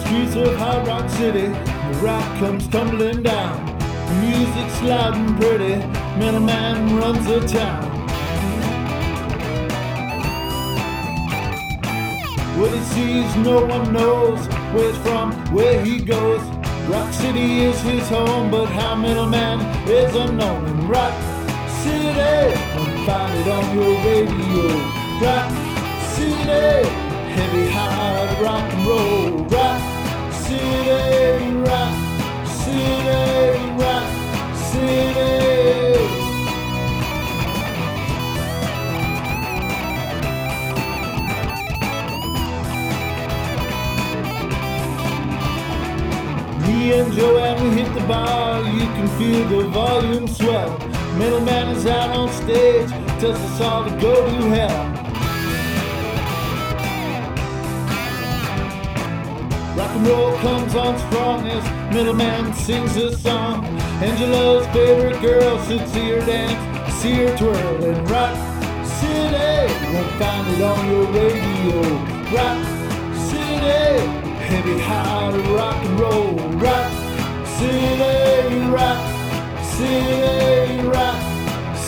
streets of Hard Rock City, the rock comes tumbling down. The music's loud and pretty, middleman runs the town. What he sees, no one knows. Where it's from, where he goes. Rock City is his home, but how middleman is unknown. In Rock City, and find it on your radio. Rock City, heavy hard rock and roll. Rock Me and Joanne, hit the bar. You can feel the volume swell. Middleman is out on stage, tells us all to go to hell. Rock and roll comes on strong as middleman sings a song. Angela's favorite girl should see her dance, see her twirl in Rock City. Won't find it on your radio. Rock City, heavy hard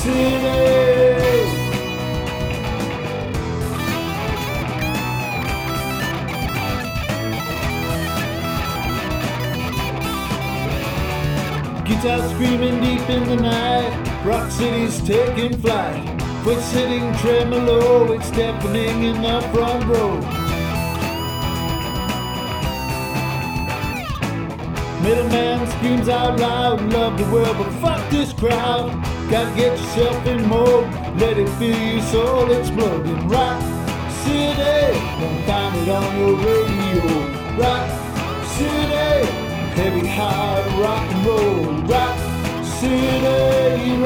Guitar screaming deep in the night. Rock City's taking flight. Foot sitting tremolo, it's deafening in the front row. Middleman screams out loud, love the world, but fuck this crowd. Gotta get yourself in mode, let it fill your soul, It's in Rock City. Come find it on your radio. Rock City, heavy, hard rock and roll. Rock City,